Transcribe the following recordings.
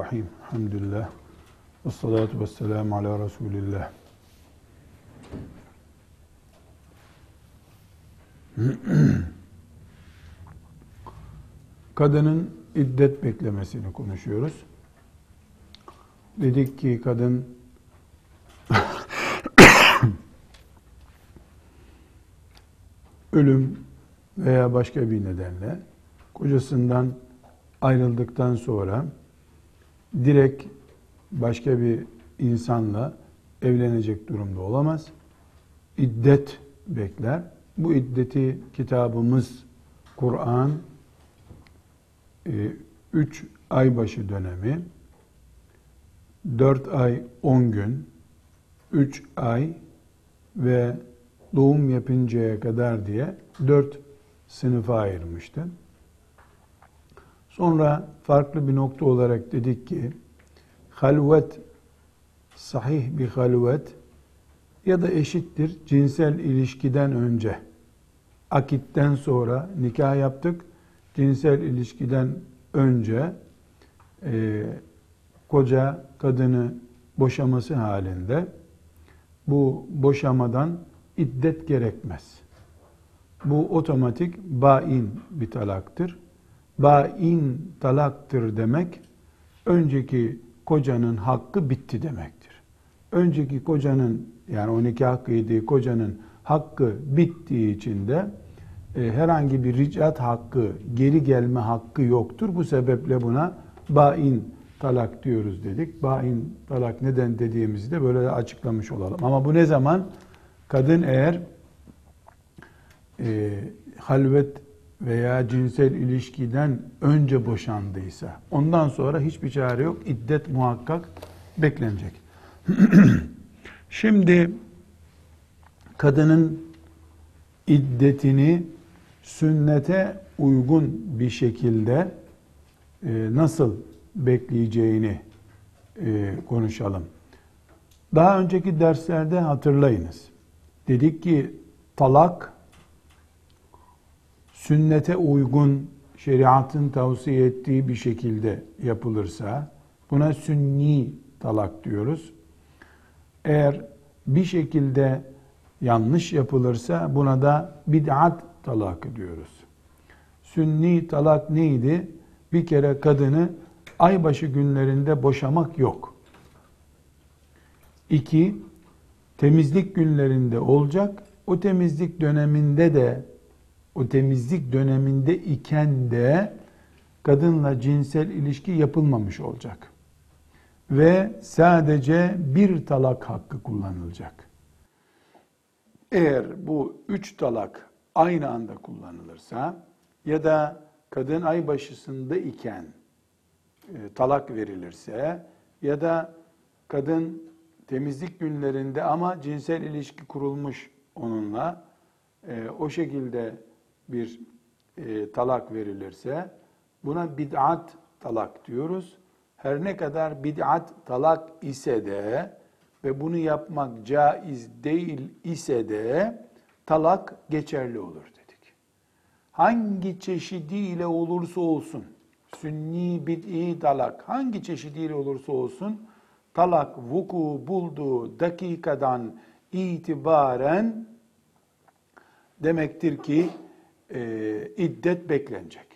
Bismillahirrahmanirrahim. Elhamdülillah. Ve salatu ve selamu ala Resulillah. Kadının iddet beklemesini konuşuyoruz. Dedik ki kadın ölüm veya başka bir nedenle kocasından ayrıldıktan sonra direkt başka bir insanla evlenecek durumda olamaz. İddet bekler. Bu iddeti kitabımız Kur'an 3 ay başı dönemi 4 ay 10 gün 3 ay ve doğum yapıncaya kadar diye 4 sınıfa ayırmıştı. Sonra farklı bir nokta olarak dedik ki halvet sahih bir halvet ya da eşittir cinsel ilişkiden önce akitten sonra nikah yaptık cinsel ilişkiden önce e, koca kadını boşaması halinde bu boşamadan iddet gerekmez. Bu otomatik bain bir talaktır. Bain talaktır demek önceki kocanın hakkı bitti demektir. Önceki kocanın yani o nikah kıydığı kocanın hakkı bittiği için de e, herhangi bir ricat hakkı, geri gelme hakkı yoktur. Bu sebeple buna bain talak diyoruz dedik. Bain talak neden dediğimizi de böyle açıklamış olalım. Ama bu ne zaman? Kadın eğer e, halvet veya cinsel ilişkiden önce boşandıysa, ondan sonra hiçbir çare yok. İddet muhakkak beklenecek. Şimdi kadının iddetini sünnete uygun bir şekilde e, nasıl bekleyeceğini e, konuşalım. Daha önceki derslerde hatırlayınız. Dedik ki talak sünnete uygun şeriatın tavsiye ettiği bir şekilde yapılırsa buna sünni talak diyoruz. Eğer bir şekilde yanlış yapılırsa buna da bid'at talak diyoruz. Sünni talak neydi? Bir kere kadını aybaşı günlerinde boşamak yok. İki, temizlik günlerinde olacak. O temizlik döneminde de o temizlik döneminde iken de kadınla cinsel ilişki yapılmamış olacak. Ve sadece bir talak hakkı kullanılacak. Eğer bu üç talak aynı anda kullanılırsa ya da kadın ay başısında iken e, talak verilirse ya da kadın temizlik günlerinde ama cinsel ilişki kurulmuş onunla e, o şekilde bir e, talak verilirse buna bid'at talak diyoruz. Her ne kadar bid'at talak ise de ve bunu yapmak caiz değil ise de talak geçerli olur dedik. Hangi çeşidiyle olursa olsun, sünni bid'i talak hangi çeşidiyle olursa olsun talak vuku bulduğu dakikadan itibaren demektir ki e, iddet beklenecek.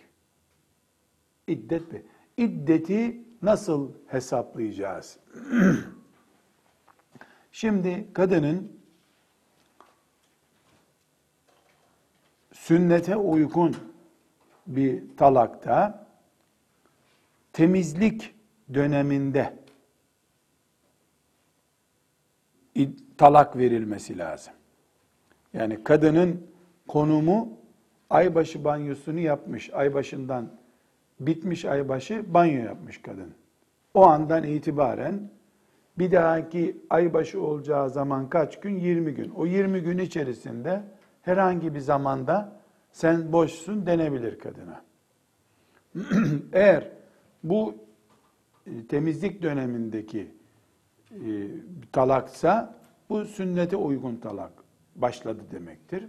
İddet be. İddeti nasıl hesaplayacağız? Şimdi kadının sünnete uygun bir talakta temizlik döneminde talak verilmesi lazım. Yani kadının konumu aybaşı banyosunu yapmış. Aybaşından bitmiş aybaşı banyo yapmış kadın. O andan itibaren bir dahaki aybaşı olacağı zaman kaç gün? 20 gün. O 20 gün içerisinde herhangi bir zamanda sen boşsun denebilir kadına. Eğer bu e, temizlik dönemindeki e, talaksa bu sünnete uygun talak başladı demektir.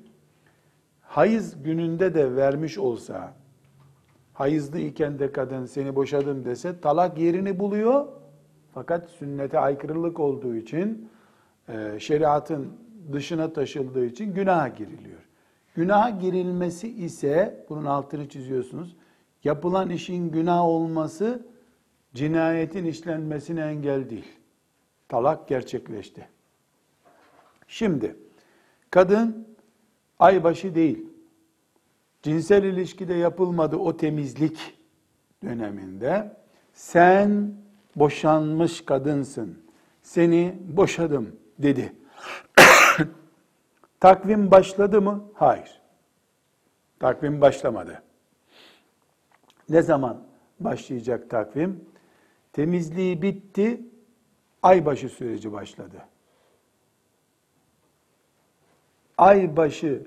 Hayız gününde de vermiş olsa hayızlı iken de kadın seni boşadım dese talak yerini buluyor. Fakat sünnete aykırılık olduğu için e, şeriatın dışına taşıldığı için günaha giriliyor. Günaha girilmesi ise bunun altını çiziyorsunuz. Yapılan işin günah olması cinayetin işlenmesine engel değil. Talak gerçekleşti. Şimdi kadın aybaşı değil. Cinsel ilişkide yapılmadı o temizlik döneminde sen boşanmış kadınsın. Seni boşadım dedi. Takvim başladı mı? Hayır. Takvim başlamadı. Ne zaman başlayacak takvim? Temizliği bitti, aybaşı süreci başladı. Aybaşı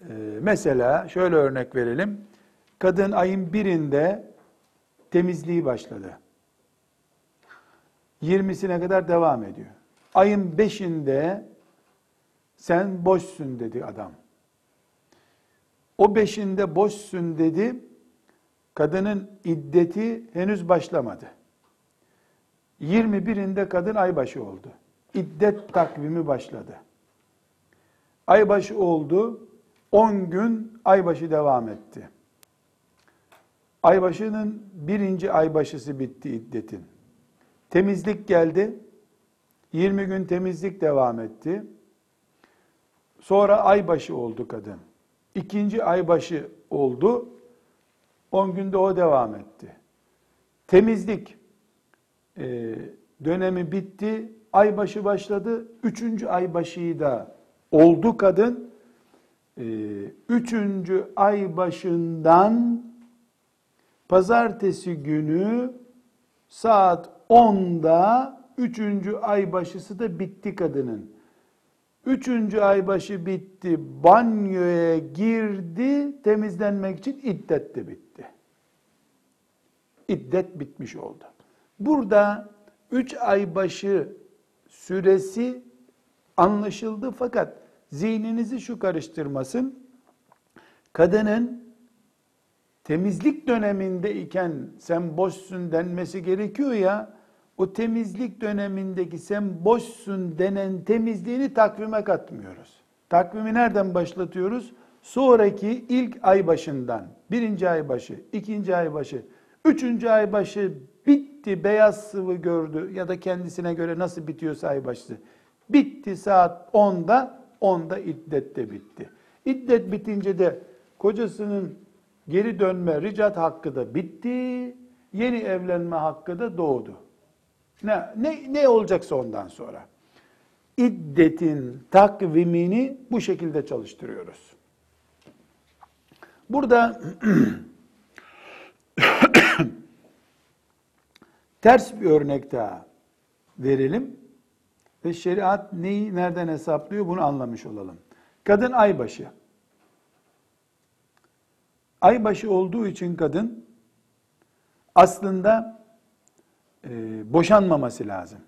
e, mesela şöyle örnek verelim. Kadın ayın birinde temizliği başladı. 20'sine kadar devam ediyor. Ayın 5'inde sen boşsun dedi adam. O beşinde boşsun dedi. Kadının iddeti henüz başlamadı. 21'inde kadın aybaşı oldu. İddet takvimi başladı. Aybaşı oldu. 10 gün aybaşı devam etti. Aybaşının birinci aybaşısı bitti iddetin. Temizlik geldi. 20 gün temizlik devam etti. Sonra aybaşı oldu kadın. İkinci aybaşı oldu. 10 günde o devam etti. Temizlik e, dönemi bitti. Aybaşı başladı. Üçüncü aybaşıyı da oldu kadın. E, üçüncü ay başından pazartesi günü saat 10'da üçüncü ay başısı da bitti kadının. Üçüncü ay başı bitti, banyoya girdi, temizlenmek için iddet de bitti. İddet bitmiş oldu. Burada üç ay başı süresi anlaşıldı fakat zihninizi şu karıştırmasın. Kadının temizlik döneminde iken sen boşsun denmesi gerekiyor ya, o temizlik dönemindeki sen boşsun denen temizliğini takvime katmıyoruz. Takvimi nereden başlatıyoruz? Sonraki ilk ay başından, birinci ay başı, ikinci ay başı, üçüncü ay başı bitti, beyaz sıvı gördü ya da kendisine göre nasıl bitiyorsa ay başı. Bitti saat 10'da, 10'da iddet de bitti. İddet bitince de kocasının geri dönme ricat hakkı da bitti, yeni evlenme hakkı da doğdu. Ne, ne, ne olacaksa ondan sonra. İddetin takvimini bu şekilde çalıştırıyoruz. Burada ters bir örnek daha verelim ve şeriat neyi nereden hesaplıyor bunu anlamış olalım. Kadın aybaşı. Aybaşı olduğu için kadın aslında e, boşanmaması lazım.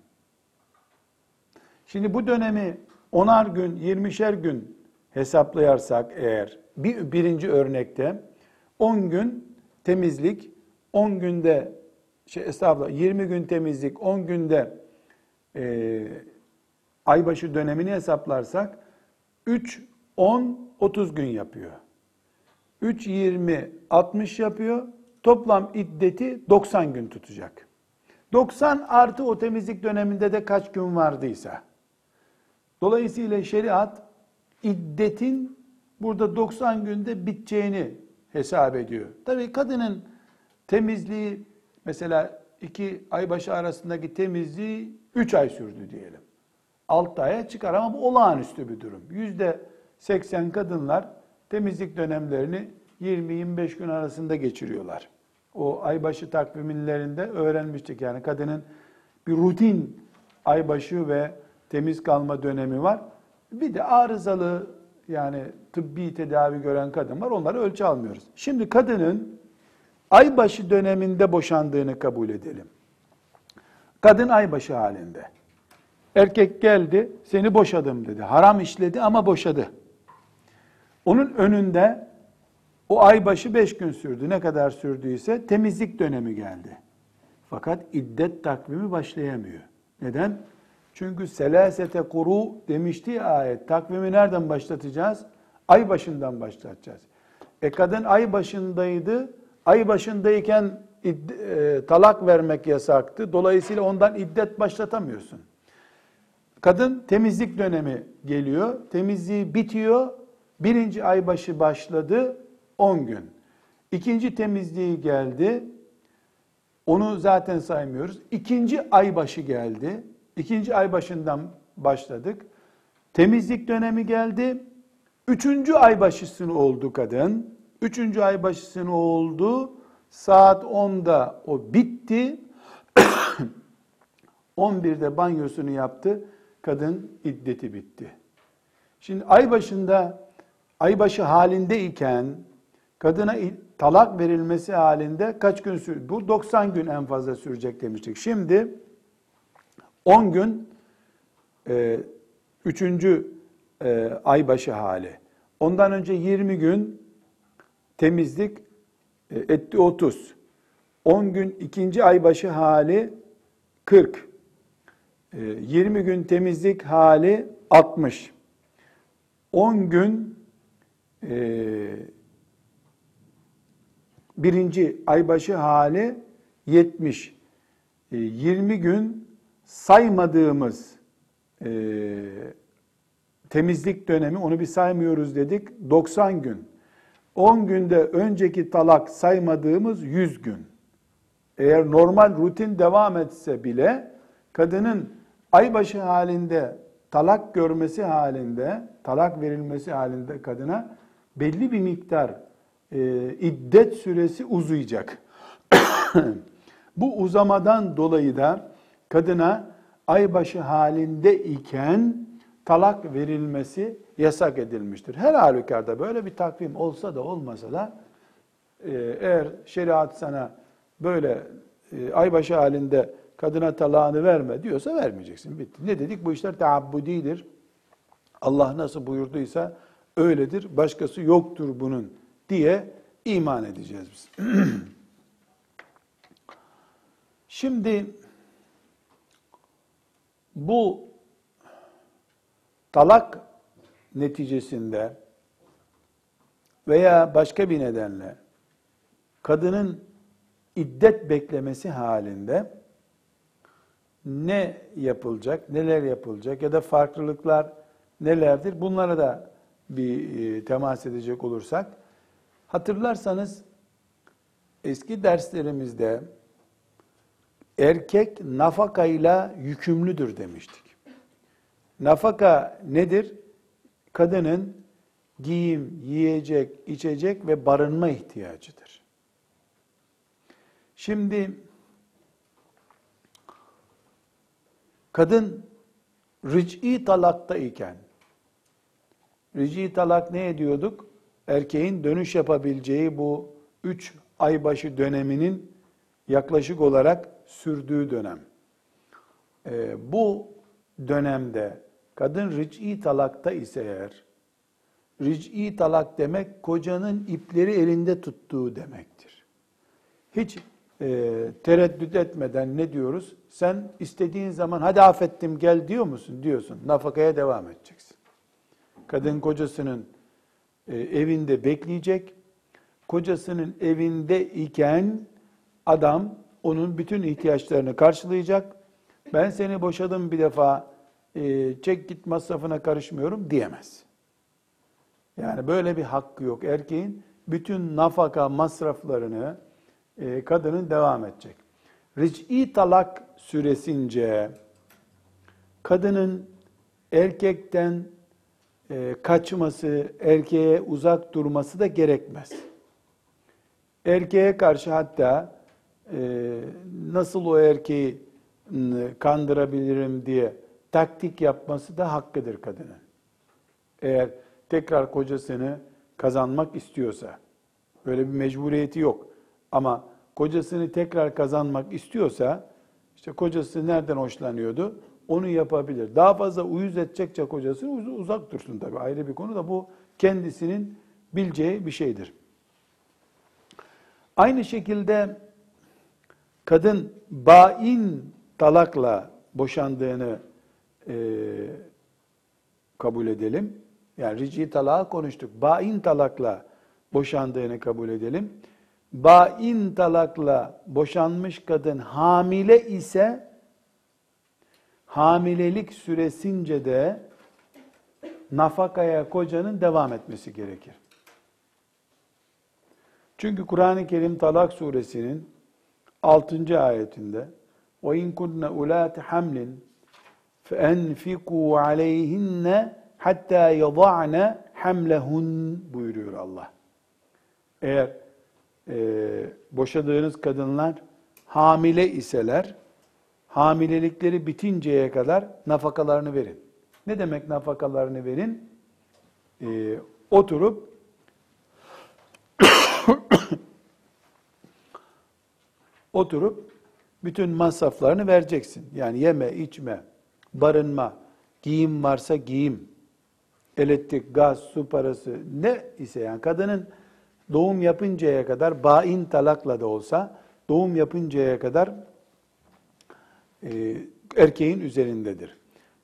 Şimdi bu dönemi onar gün, yirmişer gün hesaplayarsak eğer bir, birinci örnekte 10 gün temizlik, 10 günde şey estağfurullah 20 gün temizlik, 10 günde e, aybaşı dönemini hesaplarsak 3, 10, 30 gün yapıyor. 3, 20, 60 yapıyor. Toplam iddeti 90 gün tutacak. 90 artı o temizlik döneminde de kaç gün vardıysa. Dolayısıyla şeriat iddetin burada 90 günde biteceğini hesap ediyor. Tabii kadının temizliği mesela iki ay başı arasındaki temizliği 3 ay sürdü diyelim. 6 aya çıkar ama bu olağanüstü bir durum. Yüzde 80 kadınlar temizlik dönemlerini 20-25 gün arasında geçiriyorlar o aybaşı takvimlerinde öğrenmiştik. Yani kadının bir rutin aybaşı ve temiz kalma dönemi var. Bir de arızalı yani tıbbi tedavi gören kadın var. Onları ölçü almıyoruz. Şimdi kadının aybaşı döneminde boşandığını kabul edelim. Kadın aybaşı halinde. Erkek geldi, seni boşadım dedi. Haram işledi ama boşadı. Onun önünde O ay başı beş gün sürdü. Ne kadar sürdüyse temizlik dönemi geldi. Fakat iddet takvimi başlayamıyor. Neden? Çünkü selasete kuru demişti ayet. Takvimi nereden başlatacağız? Ay başından başlatacağız. E kadın ay başındaydı. Ay başındayken idde, e, talak vermek yasaktı. Dolayısıyla ondan iddet başlatamıyorsun. Kadın temizlik dönemi geliyor. Temizliği bitiyor. Birinci ay başı başladı. 10 gün. İkinci temizliği geldi. Onu zaten saymıyoruz. İkinci ay başı geldi. İkinci ay başından başladık. Temizlik dönemi geldi. Üçüncü ay başısını oldu kadın. Üçüncü ay başısını oldu. Saat 10'da o bitti. 11'de banyosunu yaptı. Kadın iddeti bitti. Şimdi ay başında aybaşı halindeyken kadına talak verilmesi halinde kaç gün sür? Bu 90 gün en fazla sürecek demiştik. Şimdi 10 gün e, üçüncü e, aybaşı hali. Ondan önce 20 gün temizlik e, etti 30. 10 gün ikinci aybaşı hali 40. E, 20 gün temizlik hali 60. 10 gün e, birinci aybaşı hali 70. E, 20 gün saymadığımız e, temizlik dönemi onu bir saymıyoruz dedik 90 gün. 10 günde önceki talak saymadığımız 100 gün. Eğer normal rutin devam etse bile kadının aybaşı halinde talak görmesi halinde, talak verilmesi halinde kadına belli bir miktar e, iddet süresi uzayacak. Bu uzamadan dolayı da kadına aybaşı halinde iken talak verilmesi yasak edilmiştir. Her halükarda böyle bir takvim olsa da olmasa da e, eğer şeriat sana böyle e, aybaşı halinde kadına talağını verme diyorsa vermeyeceksin. Bitti. Ne dedik? Bu işler taabbudidir. Allah nasıl buyurduysa öyledir. Başkası yoktur bunun diye iman edeceğiz biz. Şimdi bu talak neticesinde veya başka bir nedenle kadının iddet beklemesi halinde ne yapılacak, neler yapılacak ya da farklılıklar nelerdir? Bunlara da bir e, temas edecek olursak hatırlarsanız eski derslerimizde erkek nafakayla yükümlüdür demiştik. Nafaka nedir? Kadının giyim, yiyecek, içecek ve barınma ihtiyacıdır. Şimdi kadın ric'i talakta iken ric'i talak ne ediyorduk? Erkeğin dönüş yapabileceği bu üç aybaşı döneminin yaklaşık olarak sürdüğü dönem. Ee, bu dönemde kadın ric'i talakta ise eğer, ric'i talak demek kocanın ipleri elinde tuttuğu demektir. Hiç e, tereddüt etmeden ne diyoruz? Sen istediğin zaman hadi affettim gel diyor musun? Diyorsun. Nafakaya devam edeceksin. Kadın kocasının e, evinde bekleyecek. Kocasının evinde iken adam onun bütün ihtiyaçlarını karşılayacak. Ben seni boşadım bir defa e, çek git masrafına karışmıyorum diyemez. Yani böyle bir hakkı yok. Erkeğin bütün nafaka masraflarını e, kadının devam edecek. Ric'i talak süresince kadının erkekten e, kaçması, erkeğe uzak durması da gerekmez. Erkeğe karşı hatta e, nasıl o erkeği kandırabilirim diye taktik yapması da hakkıdır kadının. Eğer tekrar kocasını kazanmak istiyorsa, böyle bir mecburiyeti yok. Ama kocasını tekrar kazanmak istiyorsa, işte kocası nereden hoşlanıyordu? Onu yapabilir. Daha fazla uyuz edecekçe kocası uzak dursun tabii. Ayrı bir konu da bu kendisinin bileceği bir şeydir. Aynı şekilde kadın bain talakla boşandığını e, kabul edelim. Yani rici talağı konuştuk. Bain talakla boşandığını kabul edelim bain talakla boşanmış kadın hamile ise hamilelik süresince de nafakaya kocanın devam etmesi gerekir. Çünkü Kur'an-ı Kerim Talak suresinin 6. ayetinde o in kunna ulati hamlin fenfiku aleyhinne hatta yad'na hamlehun buyuruyor Allah. Eğer e, boşadığınız kadınlar hamile iseler, hamilelikleri bitinceye kadar nafakalarını verin. Ne demek nafakalarını verin? E, oturup oturup bütün masraflarını vereceksin. Yani yeme, içme, barınma, giyim varsa giyim, elektrik, gaz, su parası ne ise yani kadının doğum yapıncaya kadar bain talakla da olsa doğum yapıncaya kadar e, erkeğin üzerindedir.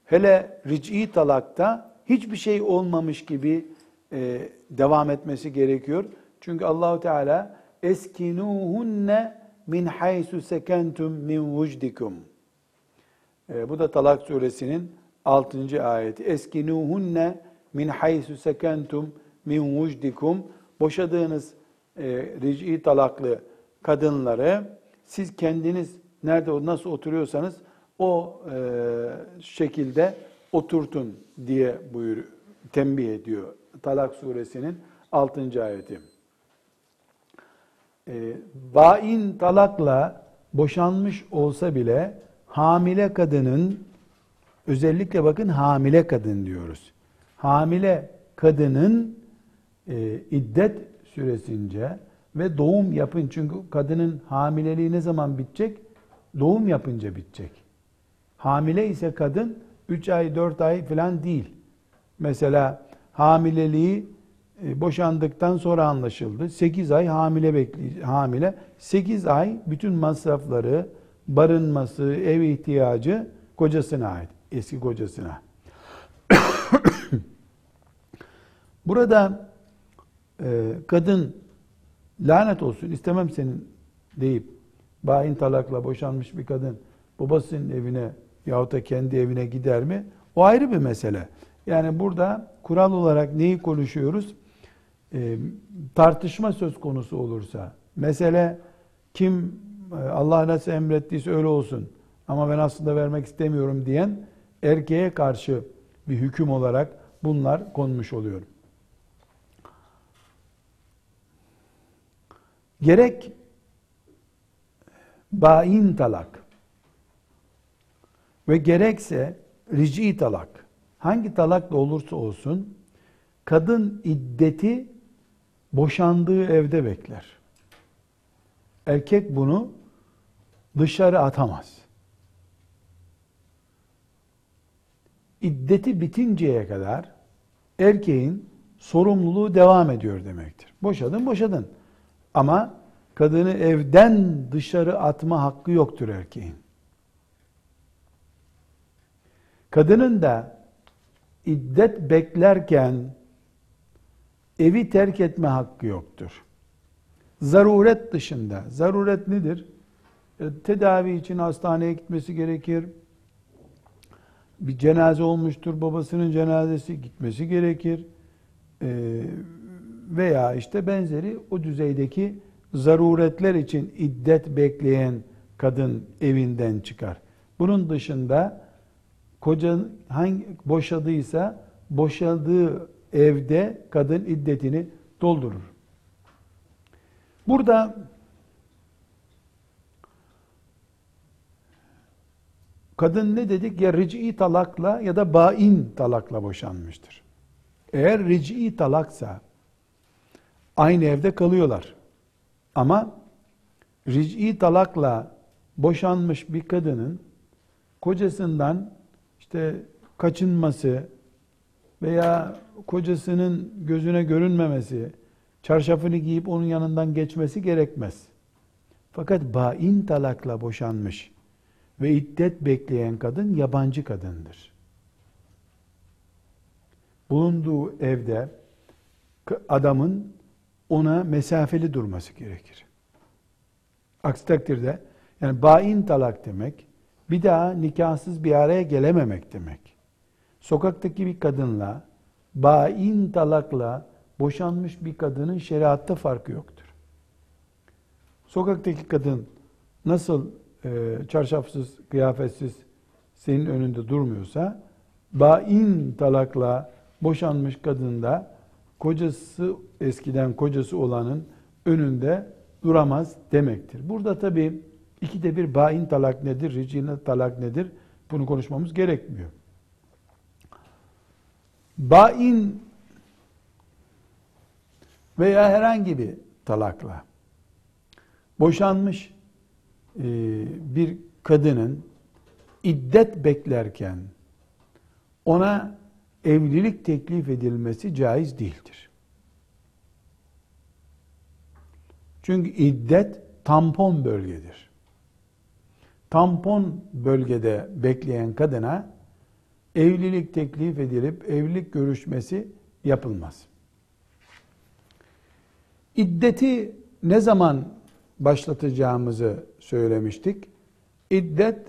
Hele ric'i talakta hiçbir şey olmamış gibi e, devam etmesi gerekiyor. Çünkü Allahu Teala eskinuhunne min haysu sekentum min vucdikum. E, bu da Talak suresinin 6. ayeti. Eskinuhunne min haysu sekentum min vucdikum. Boşadığınız e, ric'i talaklı kadınları siz kendiniz nerede nasıl oturuyorsanız o e, şekilde oturtun diye buyur tembih ediyor. Talak suresinin 6. ayeti. E, vain talakla boşanmış olsa bile hamile kadının özellikle bakın hamile kadın diyoruz. Hamile kadının e, iddet süresince ve doğum yapın çünkü kadının hamileliği ne zaman bitecek? Doğum yapınca bitecek. Hamile ise kadın 3 ay 4 ay falan değil. Mesela hamileliği e, boşandıktan sonra anlaşıldı. 8 ay hamile bekli hamile. 8 ay bütün masrafları, barınması, ev ihtiyacı kocasına ait. Eski kocasına. Burada e, kadın lanet olsun istemem senin deyip bain talakla boşanmış bir kadın babasının evine yahut da kendi evine gider mi? O ayrı bir mesele. Yani burada kural olarak neyi konuşuyoruz? E, tartışma söz konusu olursa, mesele kim e, Allah nasıl emrettiyse öyle olsun ama ben aslında vermek istemiyorum diyen erkeğe karşı bir hüküm olarak bunlar konmuş oluyor. Gerek bain talak ve gerekse rici talak hangi talak da olursa olsun kadın iddeti boşandığı evde bekler. Erkek bunu dışarı atamaz. İddeti bitinceye kadar erkeğin sorumluluğu devam ediyor demektir. Boşadın boşadın. Ama kadını evden dışarı atma hakkı yoktur erkeğin. Kadının da iddet beklerken evi terk etme hakkı yoktur. Zaruret dışında. Zaruret nedir? E, tedavi için hastaneye gitmesi gerekir. Bir cenaze olmuştur, babasının cenazesi gitmesi gerekir. E, veya işte benzeri o düzeydeki zaruretler için iddet bekleyen kadın evinden çıkar. Bunun dışında koca hangi boşadıysa boşaldığı evde kadın iddetini doldurur. Burada kadın ne dedik? Ya ric'i talakla ya da bain talakla boşanmıştır. Eğer ric'i talaksa aynı evde kalıyorlar. Ama ric'i talakla boşanmış bir kadının kocasından işte kaçınması veya kocasının gözüne görünmemesi, çarşafını giyip onun yanından geçmesi gerekmez. Fakat bain talakla boşanmış ve iddet bekleyen kadın yabancı kadındır. Bulunduğu evde adamın ona mesafeli durması gerekir. Aksi takdirde yani bain talak demek bir daha nikahsız bir araya gelememek demek. Sokaktaki bir kadınla bain talakla boşanmış bir kadının şeriatta farkı yoktur. Sokaktaki kadın nasıl e, çarşafsız, kıyafetsiz senin önünde durmuyorsa bain talakla boşanmış kadın da kocası eskiden kocası olanın önünde duramaz demektir. Burada tabi ikide bir bain talak nedir, ricine talak nedir bunu konuşmamız gerekmiyor. Bain veya herhangi bir talakla boşanmış e, bir kadının iddet beklerken ona evlilik teklif edilmesi caiz değildir. Çünkü iddet tampon bölgedir. Tampon bölgede bekleyen kadına evlilik teklif edilip evlilik görüşmesi yapılmaz. İddeti ne zaman başlatacağımızı söylemiştik. İddet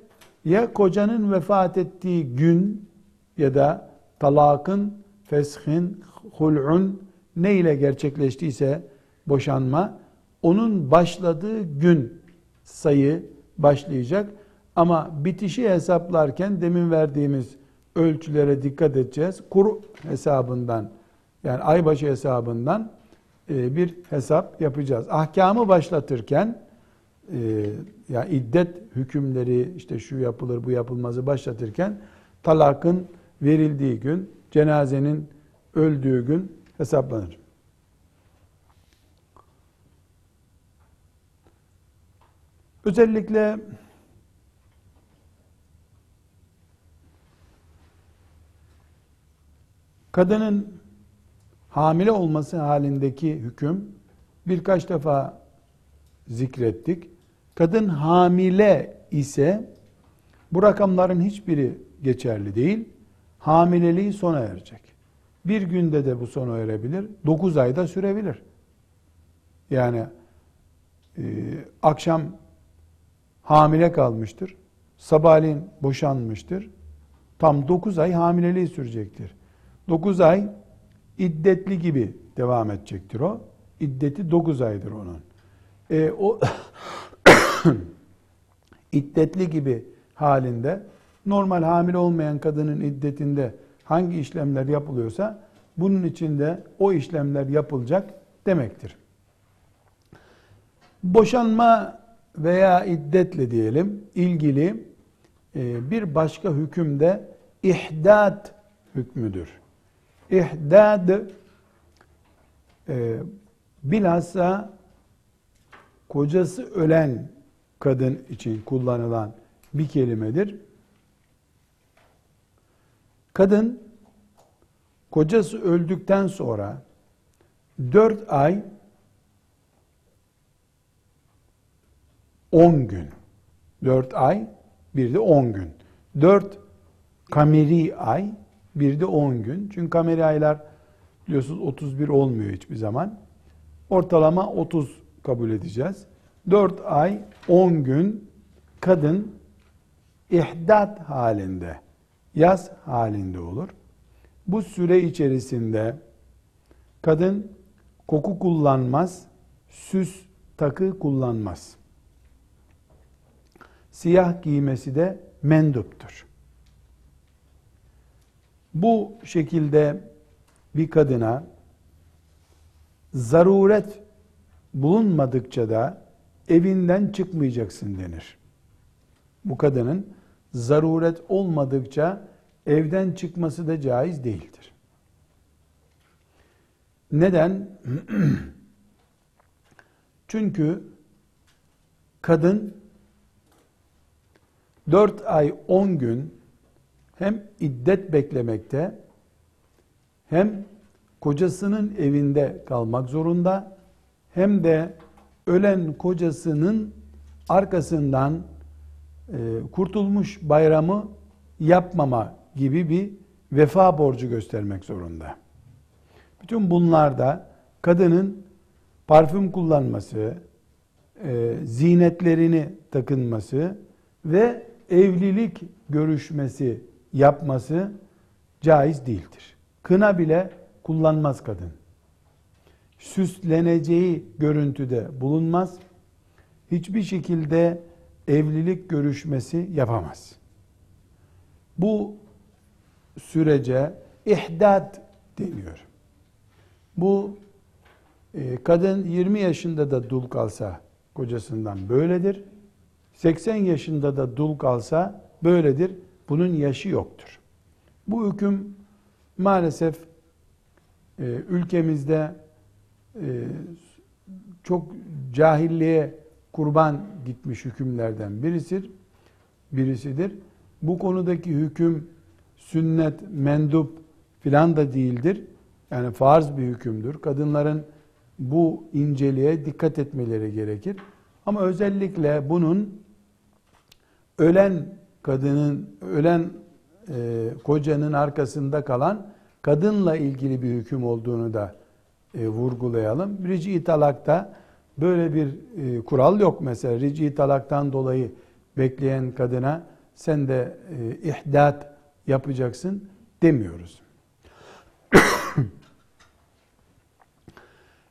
ya kocanın vefat ettiği gün ya da talakın, feshin, hul'un ne ile gerçekleştiyse boşanma onun başladığı gün sayı başlayacak. Ama bitişi hesaplarken demin verdiğimiz ölçülere dikkat edeceğiz. Kur hesabından yani aybaşı hesabından e, bir hesap yapacağız. Ahkamı başlatırken e, ya iddet hükümleri işte şu yapılır bu yapılmazı başlatırken talakın verildiği gün, cenazenin öldüğü gün hesaplanır. Özellikle kadının hamile olması halindeki hüküm birkaç defa zikrettik. Kadın hamile ise bu rakamların hiçbiri geçerli değil. Hamileliği sona erecek. Bir günde de bu sona erebilir. Dokuz ayda sürebilir. Yani e, akşam hamile kalmıştır. Sabahleyin boşanmıştır. Tam dokuz ay hamileliği sürecektir. Dokuz ay iddetli gibi devam edecektir o. İddeti 9 aydır onun. E, o iddetli gibi halinde normal hamile olmayan kadının iddetinde hangi işlemler yapılıyorsa bunun içinde o işlemler yapılacak demektir. Boşanma veya iddetle diyelim ilgili e, bir başka hükümde ihdat hükmüdür. İhdad e, bilhassa kocası ölen kadın için kullanılan bir kelimedir. Kadın kocası öldükten sonra dört ay on gün dört ay bir de on gün dört kameri ay bir de 10 gün. Çünkü kameri aylar biliyorsunuz 31 olmuyor hiçbir zaman. Ortalama 30 kabul edeceğiz. 4 ay 10 gün kadın ihdat halinde, yaz halinde olur. Bu süre içerisinde kadın koku kullanmaz, süs takı kullanmaz. Siyah giymesi de menduptur. Bu şekilde bir kadına zaruret bulunmadıkça da evinden çıkmayacaksın denir. Bu kadının zaruret olmadıkça evden çıkması da caiz değildir. Neden? Çünkü kadın 4 ay 10 gün hem iddet beklemekte hem kocasının evinde kalmak zorunda hem de ölen kocasının arkasından kurtulmuş bayramı yapmama gibi bir vefa borcu göstermek zorunda. Bütün bunlarda kadının parfüm kullanması, e, zinetlerini takınması ve evlilik görüşmesi yapması caiz değildir. Kına bile kullanmaz kadın. Süsleneceği görüntüde bulunmaz. Hiçbir şekilde evlilik görüşmesi yapamaz. Bu sürece ihdat deniyor. Bu e, kadın 20 yaşında da dul kalsa kocasından böyledir. 80 yaşında da dul kalsa böyledir. Bunun yaşı yoktur. Bu hüküm maalesef e, ülkemizde e, çok cahilliğe kurban gitmiş hükümlerden birisidir. Birisidir. Bu konudaki hüküm sünnet, mendup filan da değildir. Yani farz bir hükümdür. Kadınların bu inceliğe dikkat etmeleri gerekir. Ama özellikle bunun ölen kadının, ölen e, kocanın arkasında kalan kadınla ilgili bir hüküm olduğunu da e, vurgulayalım. Rici talakta böyle bir e, kural yok mesela. Rici talaktan dolayı bekleyen kadına sen de e, ihdat yapacaksın demiyoruz.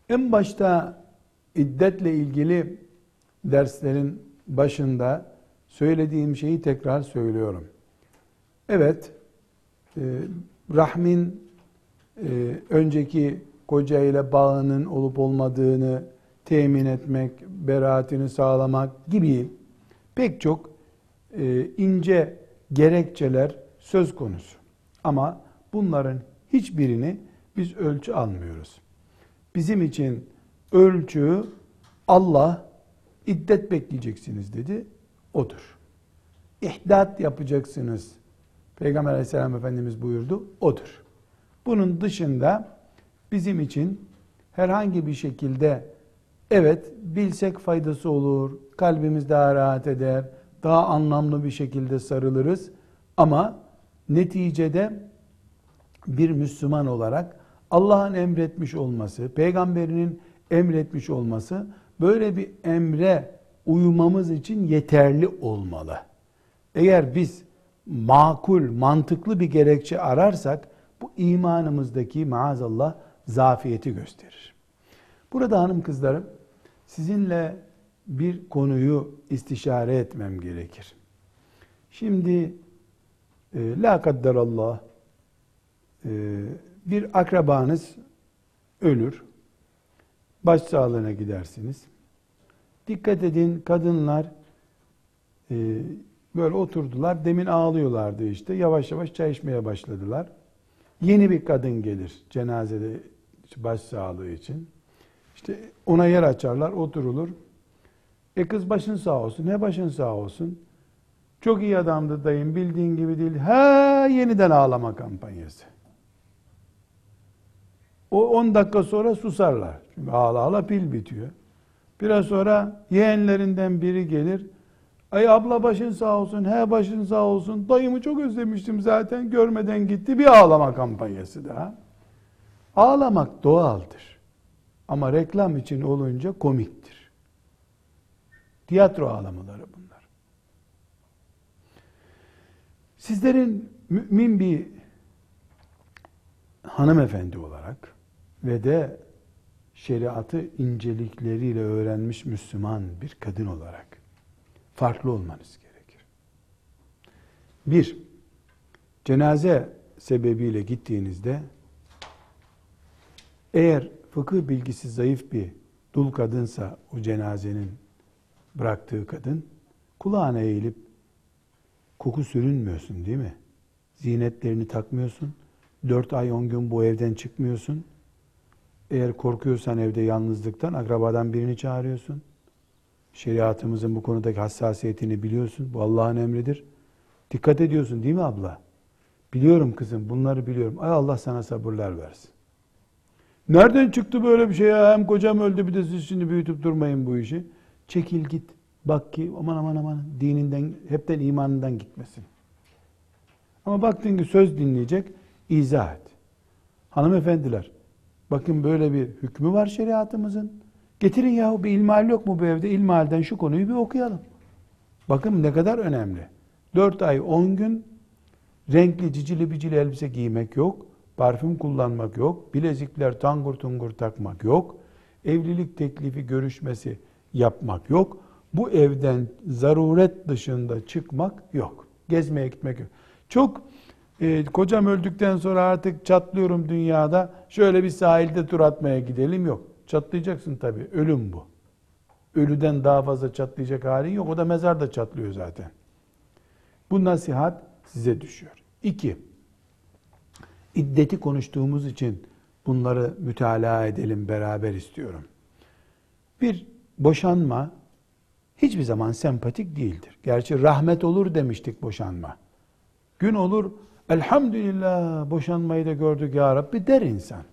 en başta iddetle ilgili derslerin başında söylediğim şeyi tekrar söylüyorum. Evet, e, rahmin e, önceki koca ile bağının olup olmadığını temin etmek, beraatini sağlamak gibi pek çok e, ince gerekçeler söz konusu. Ama bunların hiçbirini biz ölçü almıyoruz. Bizim için ölçü Allah iddet bekleyeceksiniz dedi. Odur. İhdat yapacaksınız. Peygamber aleyhisselam efendimiz buyurdu. Odur. Bunun dışında bizim için herhangi bir şekilde evet bilsek faydası olur, kalbimiz daha rahat eder, daha anlamlı bir şekilde sarılırız ama neticede bir Müslüman olarak Allah'ın emretmiş olması, peygamberinin emretmiş olması böyle bir emre uymamız için yeterli olmalı. Eğer biz makul, mantıklı bir gerekçe ararsak bu imanımızdaki maazallah zafiyeti gösterir. Burada hanım kızlarım sizinle bir konuyu istişare etmem gerekir. Şimdi e, la kadderallah e, bir akrabanız ölür. Başsağlığına gidersiniz. Dikkat edin kadınlar e, böyle oturdular. Demin ağlıyorlardı işte. Yavaş yavaş çay içmeye başladılar. Yeni bir kadın gelir cenazede başsağlığı için. İşte ona yer açarlar, oturulur. E kız başın sağ olsun. Ne başın sağ olsun? Çok iyi adamdı dayım bildiğin gibi değil. Ha yeniden ağlama kampanyası. O 10 dakika sonra susarlar. Çünkü ağla ağla pil bitiyor. Biraz sonra yeğenlerinden biri gelir. Ay abla başın sağ olsun, he başın sağ olsun. Dayımı çok özlemiştim zaten görmeden gitti. Bir ağlama kampanyası daha. Ağlamak doğaldır. Ama reklam için olunca komiktir. Tiyatro ağlamaları bunlar. Sizlerin mümin bir hanımefendi olarak ve de şeriatı incelikleriyle öğrenmiş Müslüman bir kadın olarak farklı olmanız gerekir. Bir, cenaze sebebiyle gittiğinizde eğer fıkıh bilgisi zayıf bir dul kadınsa o cenazenin bıraktığı kadın kulağına eğilip koku sürünmüyorsun değil mi? Zinetlerini takmıyorsun. Dört ay on gün bu evden çıkmıyorsun. Eğer korkuyorsan evde yalnızlıktan akrabadan birini çağırıyorsun. Şeriatımızın bu konudaki hassasiyetini biliyorsun. Bu Allah'ın emridir. Dikkat ediyorsun değil mi abla? Biliyorum kızım bunları biliyorum. Ay Allah sana sabırlar versin. Nereden çıktı böyle bir şey ya? Hem kocam öldü bir de siz şimdi büyütüp durmayın bu işi. Çekil git. Bak ki aman aman aman dininden, hepten imanından gitmesin. Ama baktın ki söz dinleyecek, izah et. Hanımefendiler, bakın böyle bir hükmü var şeriatımızın. Getirin yahu bir ilmihal yok mu bu evde? İlmihalden şu konuyu bir okuyalım. Bakın ne kadar önemli. 4 ay 10 gün renkli cicili bicili elbise giymek yok. Parfüm kullanmak yok. Bilezikler tangur tungur takmak yok. Evlilik teklifi görüşmesi yapmak yok. Bu evden zaruret dışında çıkmak yok. Gezmeye gitmek yok. Çok e, kocam öldükten sonra artık çatlıyorum dünyada. Şöyle bir sahilde tur atmaya gidelim yok. Çatlayacaksın tabii. Ölüm bu. Ölüden daha fazla çatlayacak halin yok. O da mezarda çatlıyor zaten. Bu nasihat size düşüyor. İki, iddeti konuştuğumuz için bunları mütalaa edelim beraber istiyorum. Bir, boşanma hiçbir zaman sempatik değildir. Gerçi rahmet olur demiştik boşanma. Gün olur, elhamdülillah boşanmayı da gördük ya Rabbi der insan.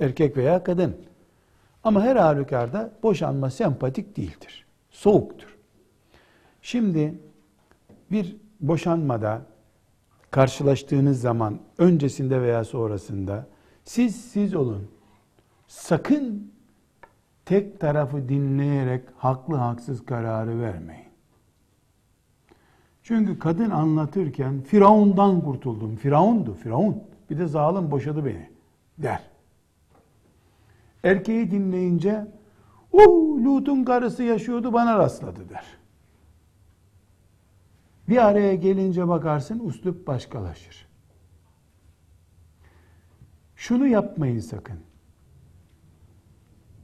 Erkek veya kadın. Ama her halükarda boşanma sempatik değildir. Soğuktur. Şimdi bir boşanmada karşılaştığınız zaman öncesinde veya sonrasında siz siz olun. Sakın tek tarafı dinleyerek haklı haksız kararı vermeyin. Çünkü kadın anlatırken Firavundan kurtuldum. Firavundu, Firavun. Bir de zalim boşadı beni der. Erkeği dinleyince uh, Lut'un karısı yaşıyordu bana rastladı der. Bir araya gelince bakarsın uslup başkalaşır. Şunu yapmayın sakın.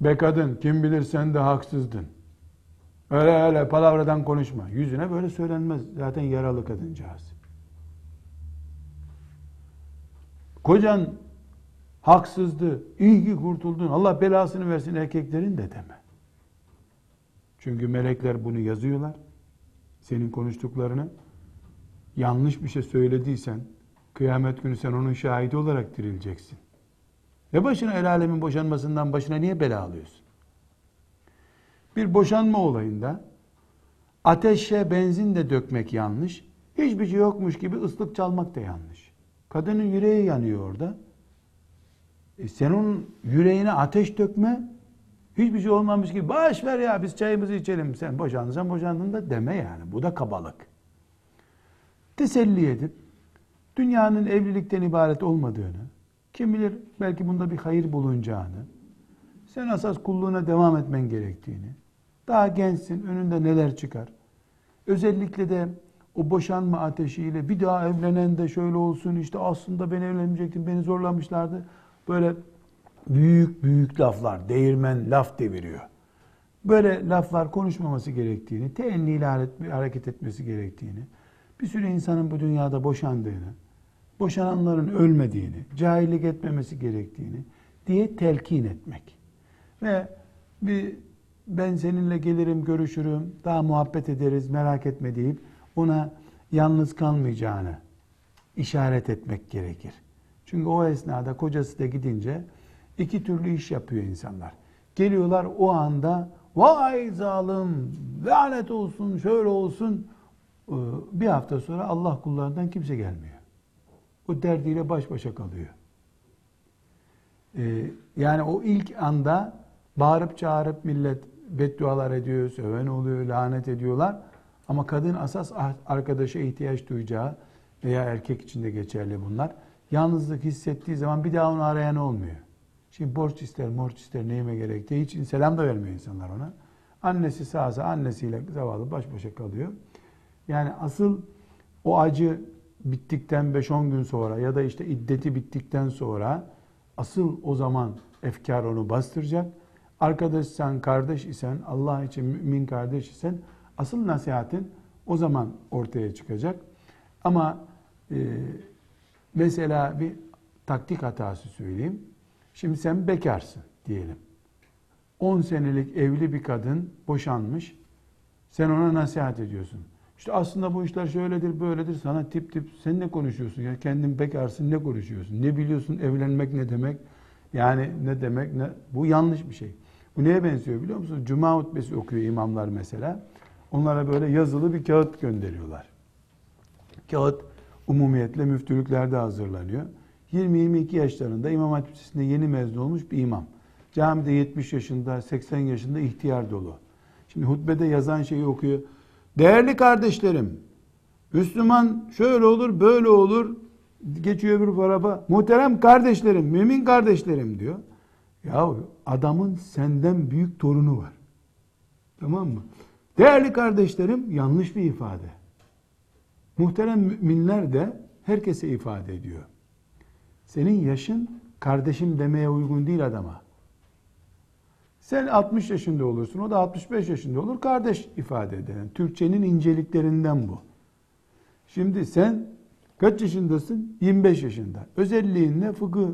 Be kadın kim bilir sen de haksızdın. Öyle öyle palavradan konuşma. Yüzüne böyle söylenmez. Zaten yaralı kadıncağız. Kocan haksızdı, iyi ki kurtuldun, Allah belasını versin erkeklerin de deme. Çünkü melekler bunu yazıyorlar. Senin konuştuklarını yanlış bir şey söylediysen kıyamet günü sen onun şahidi olarak dirileceksin. Ve başına el alemin boşanmasından başına niye bela alıyorsun? Bir boşanma olayında ateşe benzin de dökmek yanlış. Hiçbir şey yokmuş gibi ıslık çalmak da yanlış. Kadının yüreği yanıyor orada. E sen onun yüreğine ateş dökme. Hiçbir şey olmamış gibi baş ver ya biz çayımızı içelim. Sen boşandın boşandın da deme yani. Bu da kabalık. Teselli edip dünyanın evlilikten ibaret olmadığını, kim bilir belki bunda bir hayır bulunacağını, sen asas kulluğuna devam etmen gerektiğini, daha gençsin, önünde neler çıkar. Özellikle de o boşanma ateşiyle bir daha evlenen de şöyle olsun işte aslında ben evlenmeyecektim, beni zorlamışlardı. Böyle büyük büyük laflar, değirmen laf deviriyor. Böyle laflar konuşmaması gerektiğini, teenniyle hareket etmesi gerektiğini, bir sürü insanın bu dünyada boşandığını, boşananların ölmediğini, cahillik etmemesi gerektiğini diye telkin etmek. Ve bir ben seninle gelirim, görüşürüm, daha muhabbet ederiz, merak etme deyip ona yalnız kalmayacağını işaret etmek gerekir. Çünkü o esnada kocası da gidince iki türlü iş yapıyor insanlar. Geliyorlar o anda vay zalim, lanet olsun, şöyle olsun. Ee, bir hafta sonra Allah kullarından kimse gelmiyor. O derdiyle baş başa kalıyor. Ee, yani o ilk anda bağırıp çağırıp millet beddualar ediyor, söven oluyor, lanet ediyorlar. Ama kadın asas arkadaşa ihtiyaç duyacağı veya erkek için de geçerli bunlar yalnızlık hissettiği zaman bir daha onu arayan olmuyor. Şimdi borç ister, morç ister, neyime gerek hiç selam da vermiyor insanlar ona. Annesi sağsa annesiyle zavallı baş başa kalıyor. Yani asıl o acı bittikten 5-10 gün sonra ya da işte iddeti bittikten sonra asıl o zaman efkar onu bastıracak. Arkadaşsan, kardeş isen, Allah için mümin kardeş isen asıl nasihatin o zaman ortaya çıkacak. Ama e, Mesela bir taktik hatası söyleyeyim. Şimdi sen bekarsın diyelim. 10 senelik evli bir kadın boşanmış. Sen ona nasihat ediyorsun. İşte aslında bu işler şöyledir, böyledir. Sana tip tip sen ne konuşuyorsun ya? Kendin bekarsın ne konuşuyorsun? Ne biliyorsun evlenmek ne demek? Yani ne demek? Ne? Bu yanlış bir şey. Bu neye benziyor biliyor musunuz? Cuma hutbesi okuyor imamlar mesela. Onlara böyle yazılı bir kağıt gönderiyorlar. Kağıt umumiyetle müftülüklerde hazırlanıyor. 20-22 yaşlarında İmam Hatip Lisesi'nde yeni mezun olmuş bir imam. Camide 70 yaşında, 80 yaşında ihtiyar dolu. Şimdi hutbede yazan şeyi okuyor. Değerli kardeşlerim, Müslüman şöyle olur, böyle olur. Geçiyor bir parafa. Muhterem kardeşlerim, mümin kardeşlerim diyor. Ya adamın senden büyük torunu var. Tamam mı? Değerli kardeşlerim yanlış bir ifade. Muhterem müminler de herkese ifade ediyor. Senin yaşın kardeşim demeye uygun değil adama. Sen 60 yaşında olursun, o da 65 yaşında olur. Kardeş ifade eden. Türkçenin inceliklerinden bu. Şimdi sen kaç yaşındasın? 25 yaşında. Özelliğin ne? Fıkıh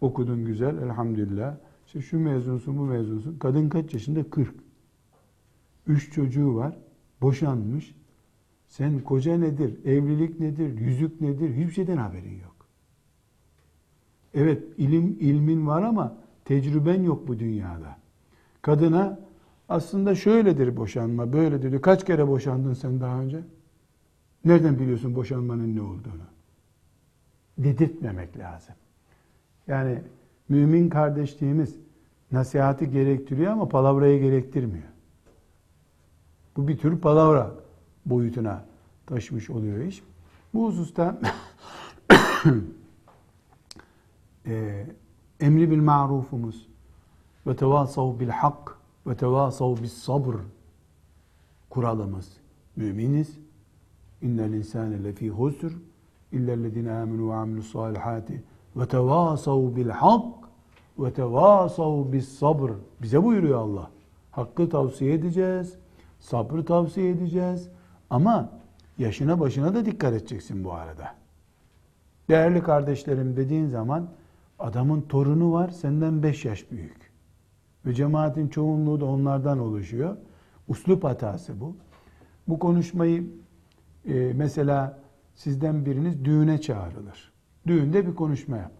okudun güzel elhamdülillah. İşte şu mezunsun, bu mezunsun. Kadın kaç yaşında? 40. Üç çocuğu var. Boşanmış. Sen koca nedir? Evlilik nedir? Yüzük nedir? Hiçbir şeyden haberin yok. Evet ilim ilmin var ama tecrüben yok bu dünyada. Kadına aslında şöyledir boşanma, böyledir. diyor. Kaç kere boşandın sen daha önce? Nereden biliyorsun boşanmanın ne olduğunu? Dedirtmemek lazım. Yani mümin kardeşliğimiz nasihati gerektiriyor ama palavrayı gerektirmiyor. Bu bir tür palavra boyutuna taşmış oluyor iş. Bu hususta e, emri bil marufumuz ve tevasav bil hak ve tevasav bis sabr kuralımız. Müminiz. İnnel insane lefî husr illellezine amenu ve amilus salihati ve tevasav bil hak ve tevasav bis sabr. Bize buyuruyor Allah. Hakkı tavsiye edeceğiz. Sabrı tavsiye edeceğiz. Ama yaşına başına da dikkat edeceksin bu arada. Değerli kardeşlerim dediğin zaman adamın torunu var senden 5 yaş büyük. Ve cemaatin çoğunluğu da onlardan oluşuyor. Uslup hatası bu. Bu konuşmayı e, mesela sizden biriniz düğüne çağrılır. Düğünde bir konuşma yap.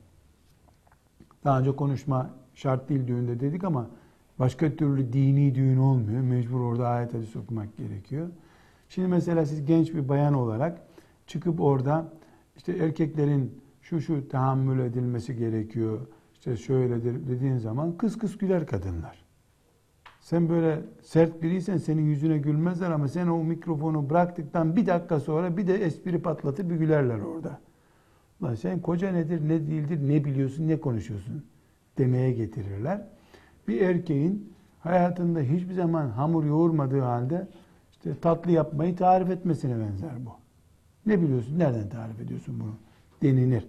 Daha önce konuşma şart değil düğünde dedik ama başka türlü dini düğün olmuyor. Mecbur orada ayet hadis okumak gerekiyor. Şimdi mesela siz genç bir bayan olarak çıkıp orada işte erkeklerin şu şu tahammül edilmesi gerekiyor. İşte şöyledir dediğin zaman kız kız güler kadınlar. Sen böyle sert biriysen senin yüzüne gülmezler ama sen o mikrofonu bıraktıktan bir dakika sonra bir de espri patlatıp bir gülerler orada. Lan sen koca nedir, ne değildir, ne biliyorsun, ne konuşuyorsun demeye getirirler. Bir erkeğin hayatında hiçbir zaman hamur yoğurmadığı halde işte tatlı yapmayı tarif etmesine benzer bu. Ne biliyorsun, nereden tarif ediyorsun bunu denilir.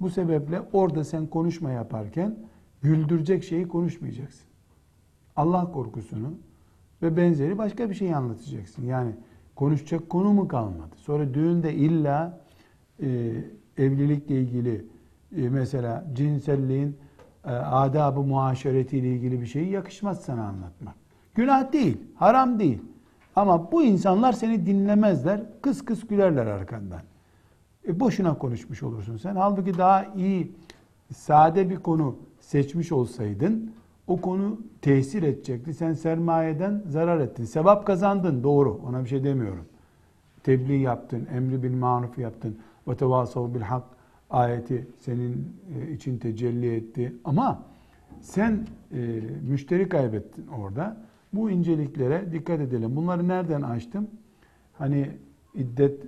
Bu sebeple orada sen konuşma yaparken güldürecek şeyi konuşmayacaksın. Allah korkusunu ve benzeri başka bir şey anlatacaksın. Yani konuşacak konu mu kalmadı? Sonra düğünde illa e, evlilikle ilgili e, mesela cinselliğin e, adab-ı muaşeretiyle ilgili bir şeyi yakışmaz sana anlatmak. Günah değil, haram değil. Ama bu insanlar seni dinlemezler, kıs kıs gülerler arkandan. E boşuna konuşmuş olursun sen. Halbuki daha iyi, sade bir konu seçmiş olsaydın, o konu tesir edecekti. Sen sermayeden zarar ettin. Sevap kazandın, doğru. Ona bir şey demiyorum. Tebliğ yaptın, emri bil maruf yaptın. Ve tevasav bil hak ayeti senin e, için tecelli etti. Ama sen e, müşteri kaybettin orada. Bu inceliklere dikkat edelim. Bunları nereden açtım? Hani iddet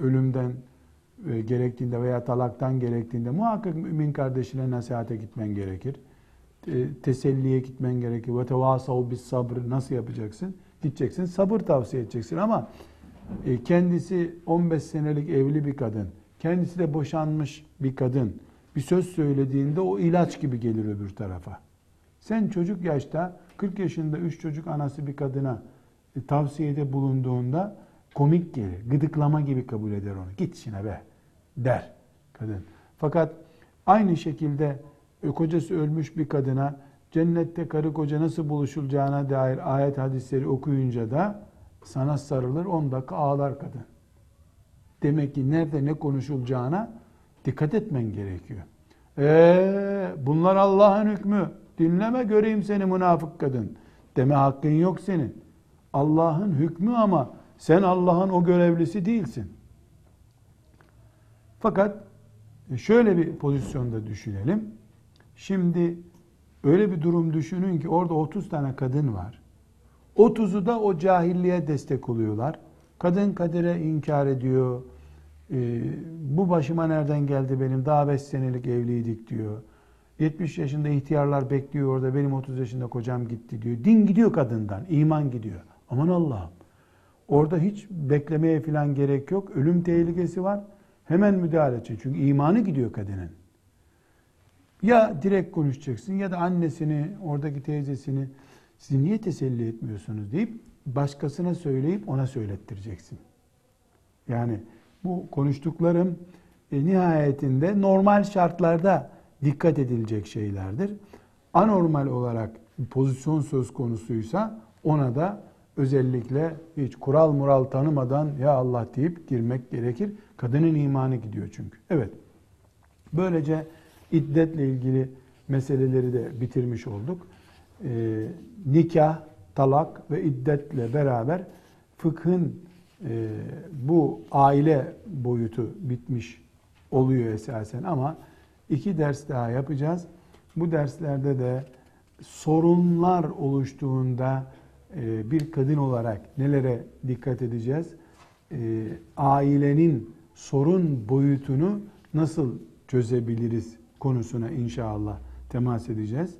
ölümden e, gerektiğinde veya talaktan gerektiğinde muhakkak mümin kardeşine nasihate gitmen gerekir. E, teselliye gitmen gerekir. Ve tevasav bis sabr nasıl yapacaksın? Gideceksin sabır tavsiye edeceksin ama e, kendisi 15 senelik evli bir kadın, kendisi de boşanmış bir kadın bir söz söylediğinde o ilaç gibi gelir öbür tarafa. Sen çocuk yaşta 40 yaşında 3 çocuk anası bir kadına e, tavsiyede bulunduğunda komik gelir. Gıdıklama gibi kabul eder onu. Git işine be der kadın. Fakat aynı şekilde e, kocası ölmüş bir kadına cennette karı koca nasıl buluşulacağına dair ayet hadisleri okuyunca da sana sarılır 10 dakika ağlar kadın. Demek ki nerede ne konuşulacağına dikkat etmen gerekiyor. Ee, bunlar Allah'ın hükmü. Dinleme göreyim seni münafık kadın. Deme hakkın yok senin. Allah'ın hükmü ama sen Allah'ın o görevlisi değilsin. Fakat şöyle bir pozisyonda düşünelim. Şimdi öyle bir durum düşünün ki orada 30 tane kadın var. 30'u da o cahilliğe destek oluyorlar. Kadın kadere inkar ediyor. Ee, bu başıma nereden geldi benim? Daha 5 senelik evliydik diyor. 70 yaşında ihtiyarlar bekliyor orada. Benim 30 yaşında kocam gitti diyor. Din gidiyor kadından. iman gidiyor. Aman Allah'ım. Orada hiç beklemeye falan gerek yok. Ölüm tehlikesi var. Hemen müdahale edecek. Çünkü imanı gidiyor kadının. Ya direkt konuşacaksın ya da annesini, oradaki teyzesini siz niye teselli etmiyorsunuz deyip başkasına söyleyip ona söylettireceksin. Yani bu konuştuklarım e, nihayetinde normal şartlarda dikkat edilecek şeylerdir. Anormal olarak pozisyon söz konusuysa ona da özellikle hiç kural mural tanımadan ya Allah deyip girmek gerekir. Kadının imanı gidiyor çünkü. Evet. Böylece iddetle ilgili meseleleri de bitirmiş olduk. Ee, nikah, talak ve iddetle beraber fıkhın e, bu aile boyutu bitmiş oluyor esasen ama iki ders daha yapacağız. Bu derslerde de sorunlar oluştuğunda e, bir kadın olarak nelere dikkat edeceğiz? E, ailenin sorun boyutunu nasıl çözebiliriz konusuna inşallah temas edeceğiz.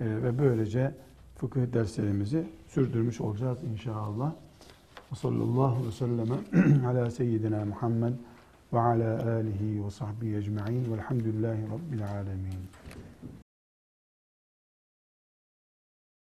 E, ve böylece fıkıh derslerimizi sürdürmüş olacağız inşallah. Ve sallallahu ve selleme ala seyyidina Muhammed ve ala alihi ve sahbihi ecma'in velhamdülillahi rabbil alemin.